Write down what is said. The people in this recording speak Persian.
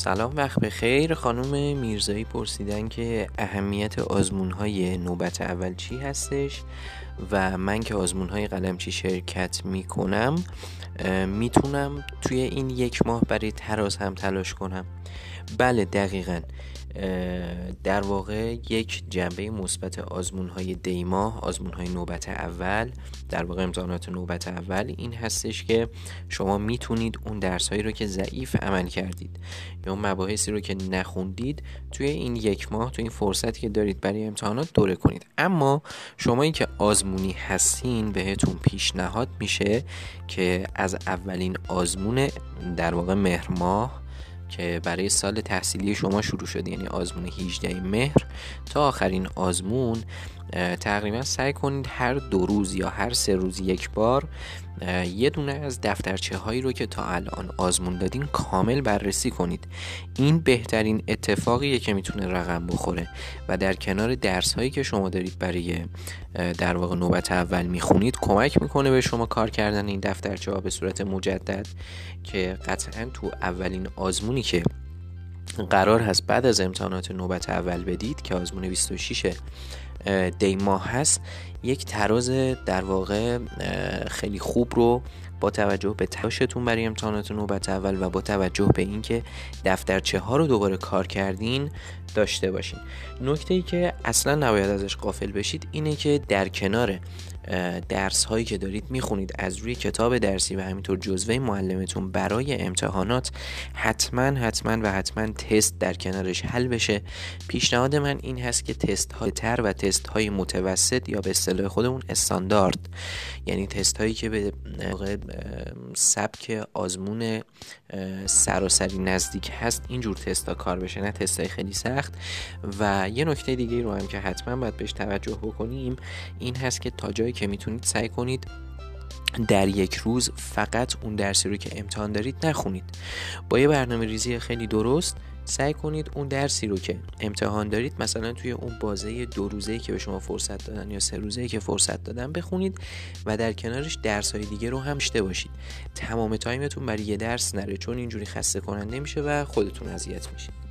سلام وقت بخیر خانم میرزایی پرسیدن که اهمیت آزمون های نوبت اول چی هستش و من که آزمون های قلمچی شرکت می کنم می‌تونم توی این یک ماه برای تراز هم تلاش کنم. بله دقیقا. در واقع یک جنبه مثبت آزمون های دیماه آزمون های نوبت اول در واقع امتحانات نوبت اول این هستش که شما می‌تونید اون درس هایی رو که ضعیف عمل کردید یا مباحثی رو که نخوندید توی این یک ماه توی این فرصتی که دارید برای امتحانات دوره کنید. اما شما که آزمونی هستین بهتون پیشنهاد میشه که از اولین آزمون در واقع مهر ماه که برای سال تحصیلی شما شروع شده یعنی آزمون 18 مهر. تا آخرین آزمون تقریبا سعی کنید هر دو روز یا هر سه روز یک بار یه دونه از دفترچه هایی رو که تا الان آزمون دادین کامل بررسی کنید. این بهترین اتفاقیه که می‌تونه رقم بخوره و در کنار درس هایی که شما دارید برای در واقع نوبت اول می‌خونید کمک می‌کنه به شما کار کردن این دفترچه ها به صورت مجدد که قطعا تو اولین آزمونی که قرار هست بعد از امتحانات نوبت اول بدید که آزمون 26 دی ماه هست یک تراز در واقع خیلی خوب رو با توجه به تلاشتون برای امتحانات نوبت اول و با توجه به اینکه دفترچه ها رو دوباره کار کردین داشته باشین. نکته ای که اصلا نباید ازش قافل بشید اینه که در کنار درس هایی که دارید می‌خونید از روی کتاب درسی و همینطور جزوه معلمتون برای امتحانات حتما حتما و حتما تست در کنارش حل بشه. پیشنهاد من این هست که تست های تر و تست های متوسط یا به اصطلاح خودمون استاندارد. یعنی تست هایی که به سبک آزمون سراسری نزدیک هست. اینجور تست کار بشه نه تست های خیلی سخت. و یه نکته دیگه رو هم که حتما باید بهش توجه بکنیم این هست که تا جایی که می‌تونید سعی کنید در یک روز فقط اون درسی رو که امتحان دارید نخونید. با یه برنامه ریزی خیلی درست سعی کنید اون درسی رو که امتحان دارید مثلا توی اون بازه دو روزه که به شما فرصت دادن یا سه روزه که فرصت دادن بخونید و در کنارش درس های دیگه رو هم شته باشید. تمام تایمتون برای یه درس نره چون اینجوری خسته کننده میشه و خودتون اذیت میشید.